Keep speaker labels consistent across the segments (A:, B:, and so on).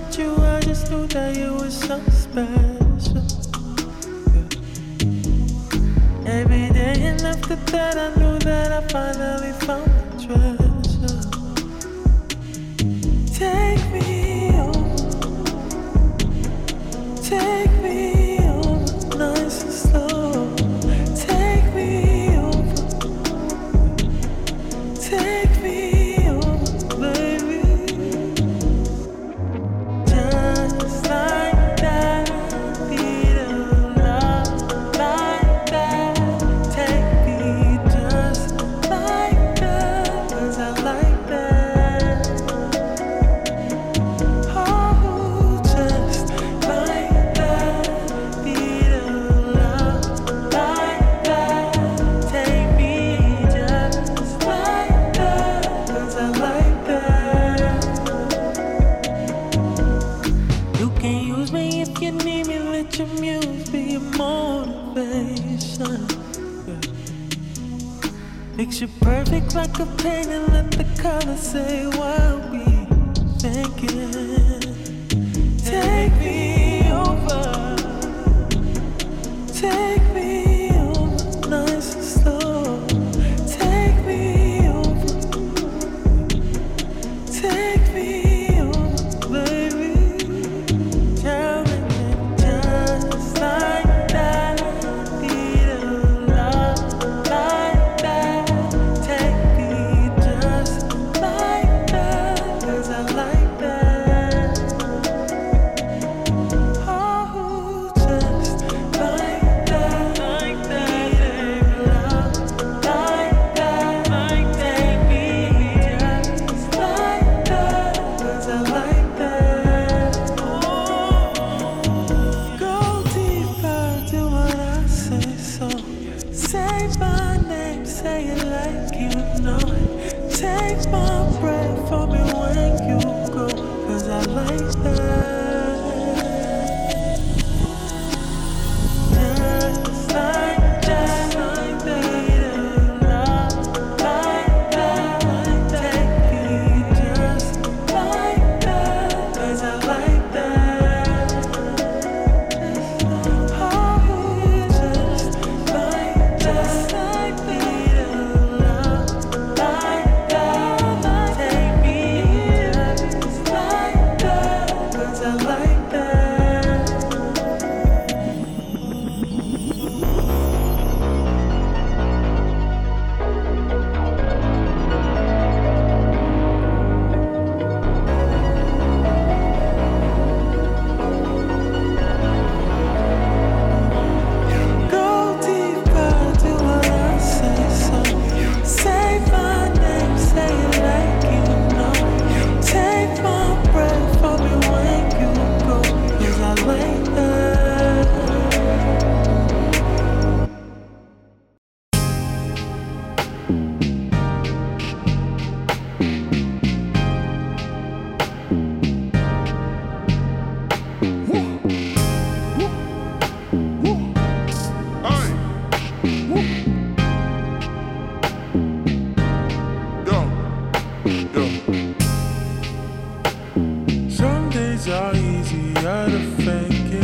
A: met you, I just knew that you were so special. Yeah. Every day and after that, I knew that I finally. Mix you perfect like a painting, let the colors say what we thinking. art of faking.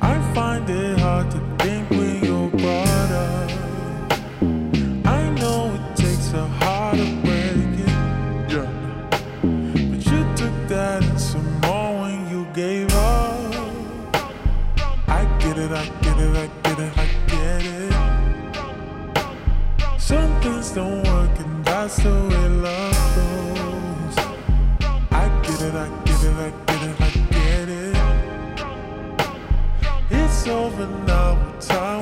A: I find it hard to think when you're brought up. I know it takes a heart to break it. Yeah. But you took that and some more when you gave up. I get it, I get it, I get it, I get it. Some things don't work, and that's the way love. over now. We're.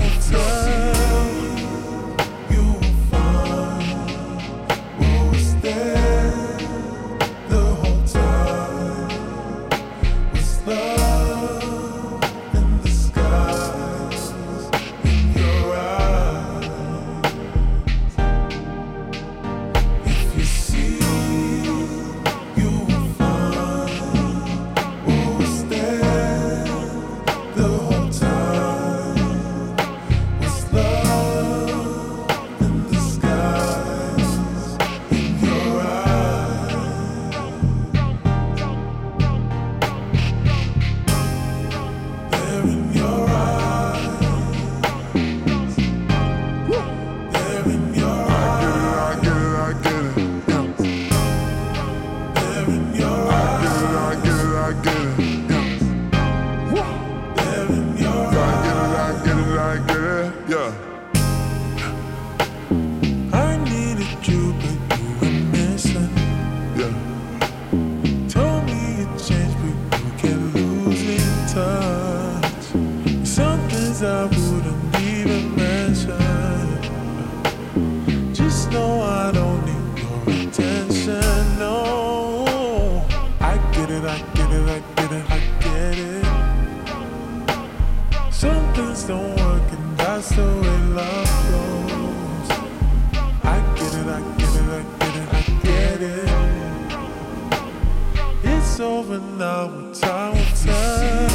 A: over now, time will tell.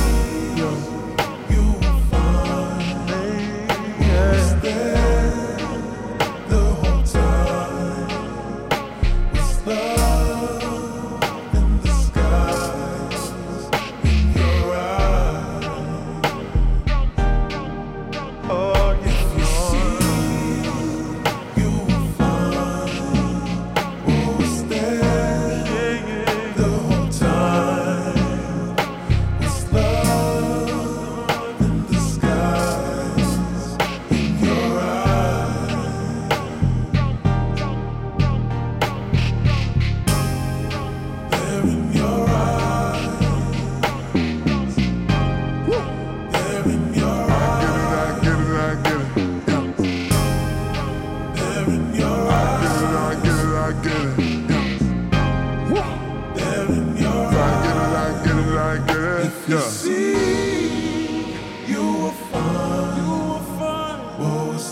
A: You will find me. Yeah.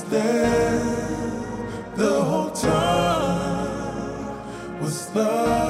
A: there the whole time was love.